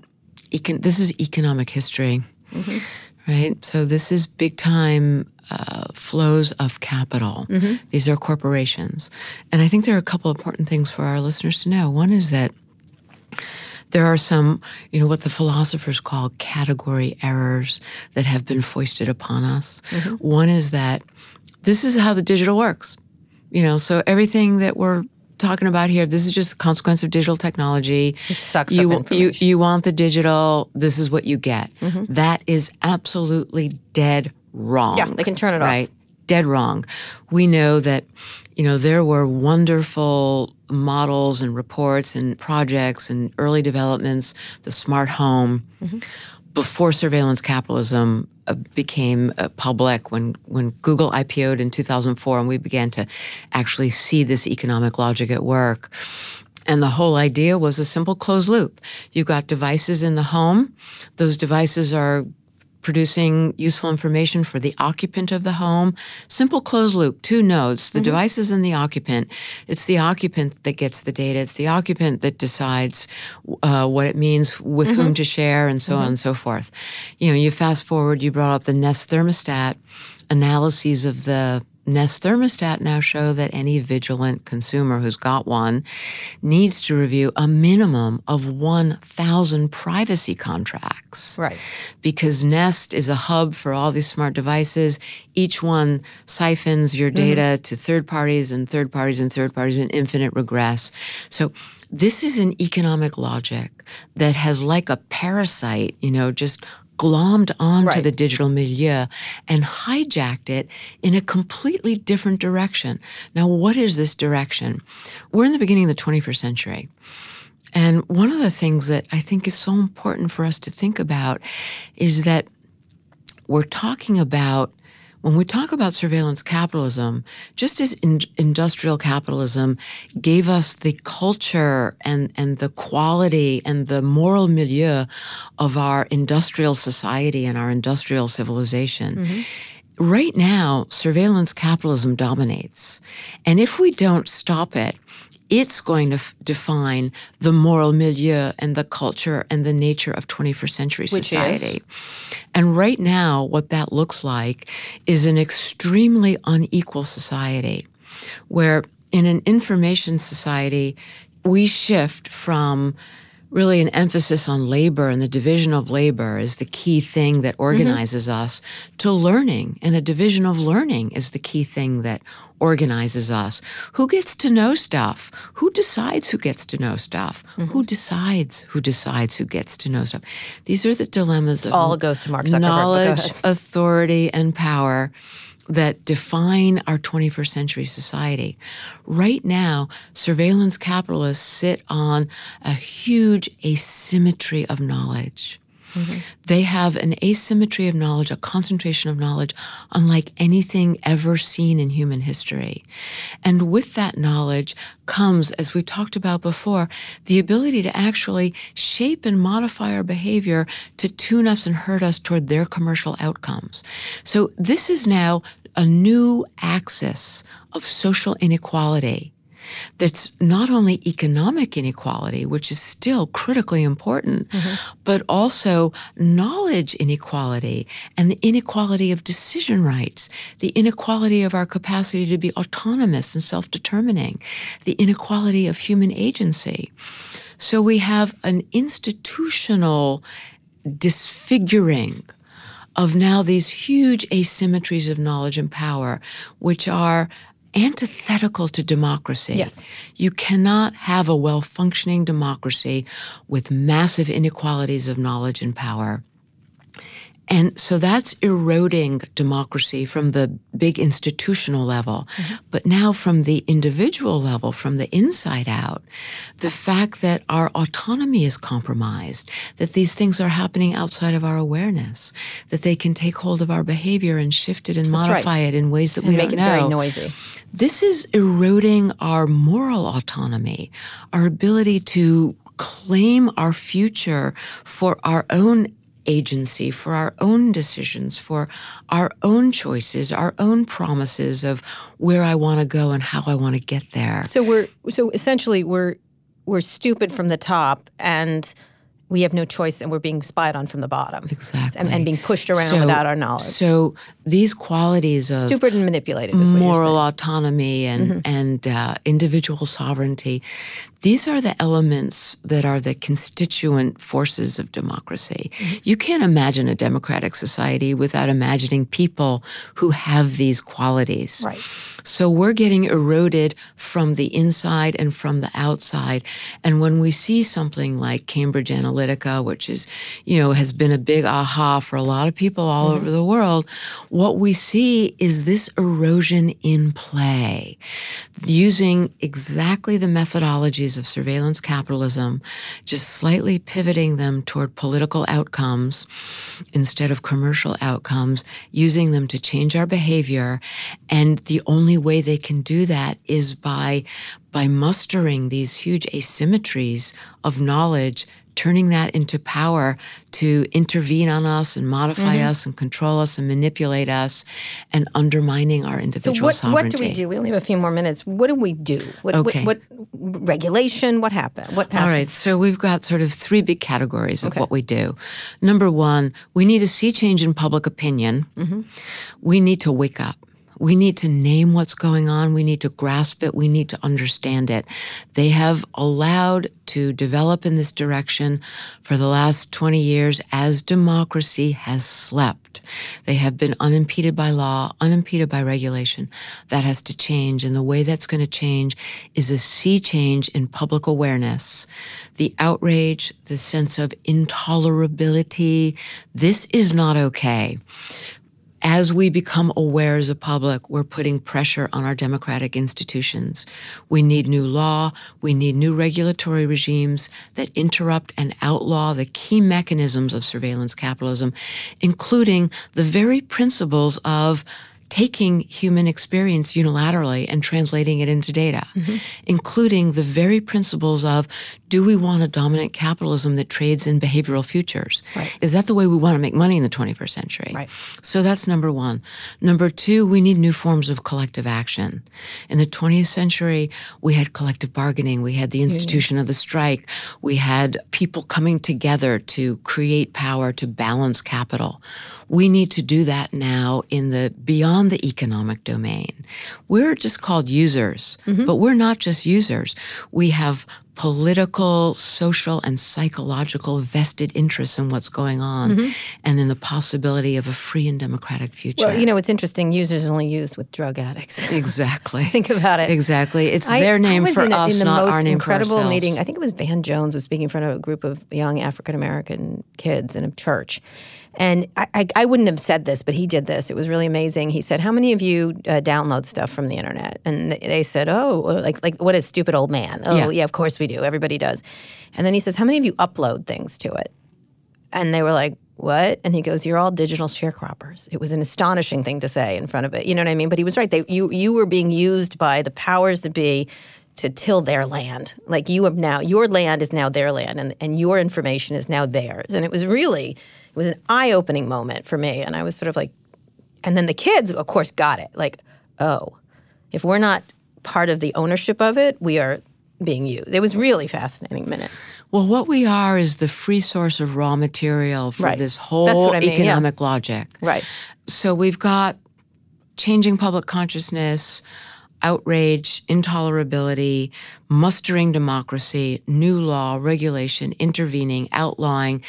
Speaker 2: Econ- this is economic history,
Speaker 1: Mm-hmm.
Speaker 2: right? So this is big time uh, flows of capital.
Speaker 1: Mm-hmm.
Speaker 2: These are corporations, and I think there are a couple important things for our listeners to know. One is that there are some, you know, what the philosophers call category errors that have been foisted upon us.
Speaker 1: Mm-hmm.
Speaker 2: One is that this is how the digital works. You know, so everything that we're talking about here, this is just a consequence of digital technology.
Speaker 1: It sucks
Speaker 2: you,
Speaker 1: up
Speaker 2: you,
Speaker 1: information.
Speaker 2: you want the digital, this is what you get. That is absolutely dead wrong.
Speaker 1: Mm-hmm. Yeah, they can turn it off.
Speaker 2: Right? Dead wrong. We know that, you know, there were wonderful models and reports and projects and early developments, the smart home,
Speaker 1: Mm-hmm.
Speaker 2: Before surveillance capitalism uh, became uh, public when, when Google IPO'd in 2004 and we began to actually see this economic logic at work. And the whole idea was a simple closed loop. You've got devices in the home. Those devices are producing useful information for the occupant of the home. Simple closed loop, two nodes, the mm-hmm. device is in the occupant. It's the occupant that gets the data. It's the occupant that decides uh, what it means, with whom mm-hmm. to share, and so on mm-hmm. and so forth. You know, you fast forward, you brought up the Nest thermostat analyses of the Nest thermostat now show that any vigilant consumer who's got one needs to review a minimum of 1,000 privacy contracts.
Speaker 1: Right.
Speaker 2: Because Nest is a hub for all these smart devices. Each one siphons your data mm-hmm. to third parties and third parties and third parties and infinite regress. So this is an economic logic that has like a parasite, you know, just glommed onto right. the digital milieu and hijacked it in a completely different direction. Now, what is this direction? We're in the beginning of the 21st century. And one of the things that I think is so important for us to think about is that we're talking about when we talk about surveillance capitalism, just as in, industrial capitalism gave us the culture and, and the quality and the moral milieu of our industrial society and our industrial civilization, mm-hmm. right now, surveillance capitalism dominates. And if we don't stop it, it's going to f- define the moral milieu and the culture and the nature of 21st century society. And right now, what that looks like is an extremely unequal society where in an information society, we shift from really an emphasis on labor and the division of labor is the key thing that mm-hmm. organizes mm-hmm. us to learning and a division of learning is the key thing that organizes us. Who gets to know stuff? Who decides who gets to know stuff? Mm-hmm. Who decides who decides who gets to know stuff? These are the dilemmas
Speaker 1: it
Speaker 2: of
Speaker 1: all goes to Mark Zuckerberg.
Speaker 2: Knowledge, authority, and power that define our 21st century society. Right now, surveillance capitalists sit on a huge asymmetry of knowledge. Mm-hmm. They have an asymmetry of knowledge, a concentration of knowledge unlike anything ever seen in human history. And with that knowledge comes, as we talked about before, the ability to actually shape and modify our behavior to tune us and hurt us toward their commercial outcomes. So this is now a new axis of social inequality that's not only economic inequality, which is still critically important, mm-hmm. but also knowledge inequality and the inequality of decision rights, the inequality of our capacity to be autonomous and self determining, the inequality of human agency. So we have an institutional disfiguring of now these huge asymmetries of knowledge and power, which are antithetical to democracy.
Speaker 1: Yes.
Speaker 2: You cannot have a well functioning democracy with massive inequalities of knowledge and power. And so that's eroding democracy from the big institutional level. Mm-hmm. But now, from the individual level, from the inside out, the fact that our autonomy is compromised, that these things are happening outside of our awareness, that they can take hold of our behavior and shift it and that's modify right. it in ways that
Speaker 1: and
Speaker 2: we
Speaker 1: make
Speaker 2: don't
Speaker 1: it
Speaker 2: know.
Speaker 1: Very noisy.
Speaker 2: This is eroding our moral autonomy, our ability to claim our future for our own agency, for our own decisions, for our own choices, our own promises of where I want to go and how I want to get there.
Speaker 1: So we're so essentially we're we're stupid from the top and we have no choice and we're being spied on from the bottom.
Speaker 2: Exactly.
Speaker 1: And, and being pushed around so, without our knowledge.
Speaker 2: So these qualities of
Speaker 1: stupid and manipulated
Speaker 2: moral autonomy and, mm-hmm. and uh, individual sovereignty, these are the elements that are the constituent forces of democracy. Mm-hmm. You can't imagine a democratic society without imagining people who have these qualities.
Speaker 1: Right.
Speaker 2: So we're getting eroded from the inside and from the outside. And when we see something like Cambridge Analytica, which is, you know, has been a big aha for a lot of people all mm-hmm. over the world, what we see is this erosion in play, using exactly the methodologies of surveillance capitalism, just slightly pivoting them toward political outcomes instead of commercial outcomes, using them to change our behavior. And the only way they can do that is by by mustering these huge asymmetries of knowledge turning that into power to intervene on us and modify mm-hmm. us and control us and manipulate us and undermining our individual
Speaker 1: so what,
Speaker 2: sovereignty.
Speaker 1: What do we do? We only have a few more minutes. What do we do? What,
Speaker 2: okay.
Speaker 1: what, what regulation? What happened? What
Speaker 2: All right. To- so we've got sort of three big categories of okay. what we do. Number one, we need a sea change in public opinion. Mm-hmm. We need to wake up We need to name what's going on. We need to grasp it. We need to understand it. They have allowed to develop in this direction for the last 20 years as democracy has slept. They have been unimpeded by law, unimpeded by regulation. That has to change. And the way that's going to change is a sea change in public awareness. The outrage, the sense of intolerability. This is not okay as we become aware as a public, we're putting pressure on our democratic institutions. We need new law. We need new regulatory regimes that interrupt and outlaw the key mechanisms of surveillance capitalism, including the very principles of taking human experience unilaterally and translating it into data, mm-hmm. including the very principles of do we want a dominant capitalism that trades in behavioral futures?
Speaker 1: Right.
Speaker 2: Is that the way we want to make money in the 21st century?
Speaker 1: Right.
Speaker 2: So that's number one. Number two, we need new forms of collective action. In the 20th century, we had collective bargaining, we had the institution mm-hmm. of the strike, we had people coming together to create power to balance capital. We need to do that now in the beyond the economic domain. We're just called users, mm-hmm. but we're not just users. We have political, social, and psychological vested interests in what's going on mm-hmm. and in the possibility of a free and democratic future.
Speaker 1: Well, you know, it's interesting. Users only used with drug addicts.
Speaker 2: Exactly.
Speaker 1: Think about it.
Speaker 2: Exactly. It's I, their name for
Speaker 1: in,
Speaker 2: us,
Speaker 1: in the
Speaker 2: not
Speaker 1: most
Speaker 2: our name
Speaker 1: incredible meeting. I think it was Van Jones was speaking in front of a group of young African American kids in a church. And I, I, I, wouldn't have said this, but he did this. It was really amazing. He said, "How many of you uh, download stuff from the internet?" And they said, "Oh, like like what a stupid old man." Oh, yeah. yeah, of course we do. Everybody does. And then he says, "How many of you upload things to it?" And they were like, "What?" And he goes, "You're all digital sharecroppers." It was an astonishing thing to say in front of it. You know what I mean? But he was right. They, you you were being used by the powers that be to till their land. Like you have now, your land is now their land, and, and your information is now theirs. And it was really was an eye opening moment for me. And I was sort of like, and then the kids, of course, got it. Like, oh, if we're not part of the ownership of it, we are being used. It was really fascinating minute.
Speaker 2: Well, what we are is the free source of raw material for right. this whole I mean, economic yeah. logic.
Speaker 1: Right.
Speaker 2: So we've got changing public consciousness, outrage, intolerability, mustering democracy, new law, regulation, intervening, outlawing.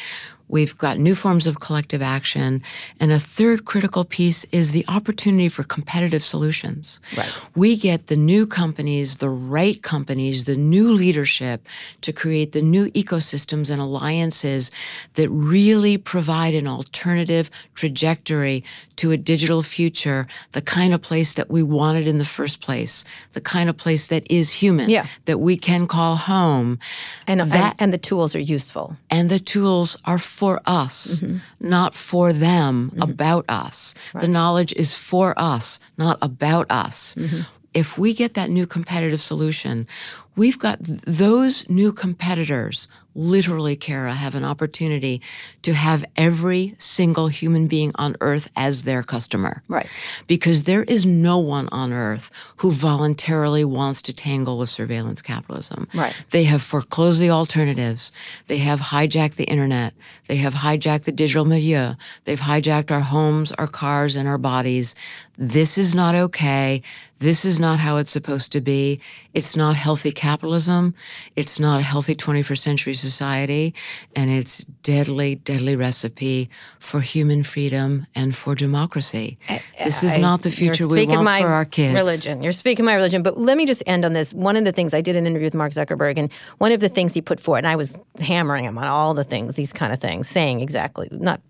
Speaker 2: We've got new forms of collective action. And a third critical piece is the opportunity for competitive solutions.
Speaker 1: Right.
Speaker 2: We get the new companies, the right companies, the new leadership to create the new ecosystems and alliances that really provide an alternative trajectory to a digital future, the kind of place that we wanted in the first place, the kind of place that is human,
Speaker 1: yeah.
Speaker 2: that we can call home.
Speaker 1: And, that, and, and the tools are useful.
Speaker 2: And the tools are for us, mm-hmm. not for them, mm-hmm. about us. Right. The knowledge is for us, not about us. Mm-hmm. If we get that new competitive solution, we've got those new competitors literally, Kara, have an opportunity to have every single human being on earth as their customer.
Speaker 1: Right.
Speaker 2: Because there is no one on earth who voluntarily wants to tangle with surveillance capitalism.
Speaker 1: Right.
Speaker 2: They have foreclosed the alternatives. They have hijacked the internet. They have hijacked the digital milieu. They've hijacked our homes, our cars, and our bodies. This is not okay. This is not how it's supposed to be. It's not healthy capitalism. It's not a healthy 21st century society. And it's deadly, deadly recipe for human freedom and for democracy. I, this is I, not the future we want
Speaker 1: my
Speaker 2: for our kids.
Speaker 1: Religion. You're speaking my religion. But let me just end on this. One of the things I did an interview with Mark Zuckerberg, and one of the things he put forward, and I was hammering him on all the things, these kind of things, saying exactly, not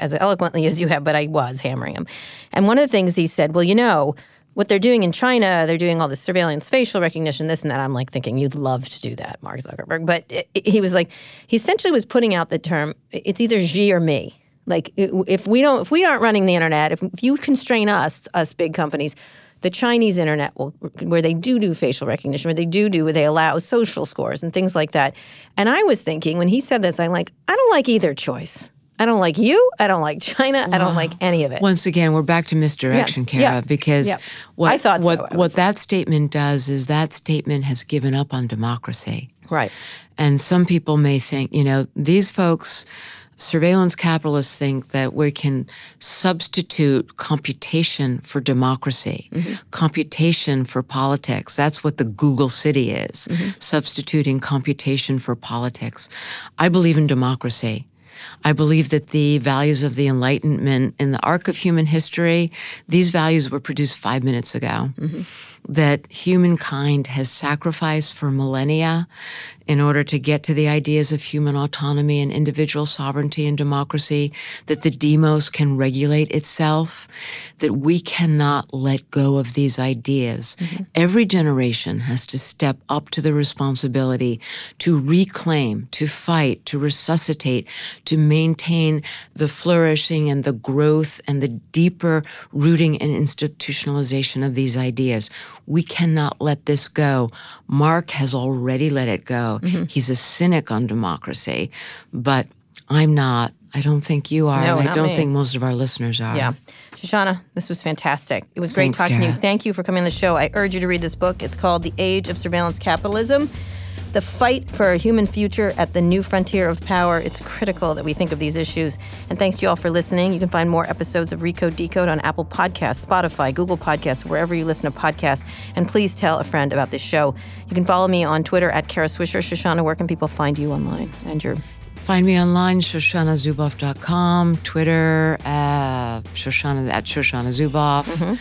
Speaker 1: as eloquently as you have, but I was hammering him. And one of the things he said, well, you know, what they're doing in China, they're doing all this surveillance, facial recognition, this and that. I'm like thinking, you'd love to do that, Mark Zuckerberg. But it, it, he was like, he essentially was putting out the term, it's either Xi or me. Like if we don't, if we aren't running the internet, if, if you constrain us, us big companies, the Chinese internet will, where they do do facial recognition, where they do do, where they allow social scores and things like that. And I was thinking when he said this, I'm like, I don't like either choice. I don't like you. I don't like China. Wow. I don't like any of it.
Speaker 2: Once again, we're back to misdirection, yeah. Kara,
Speaker 1: yeah.
Speaker 2: because
Speaker 1: yeah.
Speaker 2: what
Speaker 1: I thought
Speaker 2: what,
Speaker 1: so.
Speaker 2: what that statement does is that statement has given up on democracy.
Speaker 1: Right.
Speaker 2: And some people may think, you know, these folks surveillance capitalists think that we can substitute computation for democracy, mm-hmm. computation for politics. That's what the Google City is, mm-hmm. substituting computation for politics. I believe in democracy. I believe that the values of the Enlightenment in the arc of human history, these values were produced five minutes ago. Mm-hmm that humankind has sacrificed for millennia in order to get to the ideas of human autonomy and individual sovereignty and democracy, that the demos can regulate itself, that we cannot let go of these ideas. Mm-hmm. Every generation has to step up to the responsibility to reclaim, to fight, to resuscitate, to maintain the flourishing and the growth and the deeper rooting and institutionalization of these ideas. We cannot let this go. Mark has already let it go. Mm-hmm. He's a cynic on democracy, but I'm not. I don't think you are.
Speaker 1: No,
Speaker 2: and I don't
Speaker 1: me.
Speaker 2: think most of our listeners are.
Speaker 1: Yeah. Shoshana, this was fantastic. It was great
Speaker 2: Thanks,
Speaker 1: talking to you. Thank you for coming on the show. I urge you to read this book. It's called The Age of Surveillance Capitalism. The fight for a human future at the new frontier of power. It's critical that we think of these issues. And thanks to you all for listening. You can find more episodes of Recode Decode on Apple Podcasts, Spotify, Google Podcasts, wherever you listen to podcasts. And please tell a friend about this show. You can follow me on Twitter at Kara Swisher. Shoshana, where can people find you online? And your
Speaker 2: Find me online, shoshanazuboff.com, Twitter, uh, Shoshana at Shoshana Zuboff. Mm-hmm.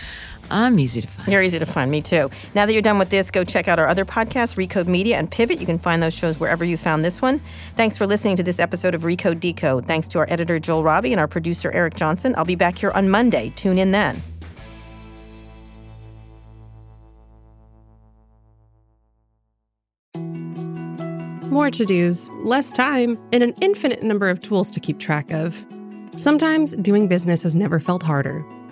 Speaker 2: I'm easy to find.
Speaker 1: You're easy to find. Me too. Now that you're done with this, go check out our other podcasts, Recode Media and Pivot. You can find those shows wherever you found this one. Thanks for listening to this episode of Recode Decode. Thanks to our editor, Joel Robbie, and our producer, Eric Johnson. I'll be back here on Monday. Tune in then.
Speaker 4: More to dos, less time, and an infinite number of tools to keep track of. Sometimes doing business has never felt harder.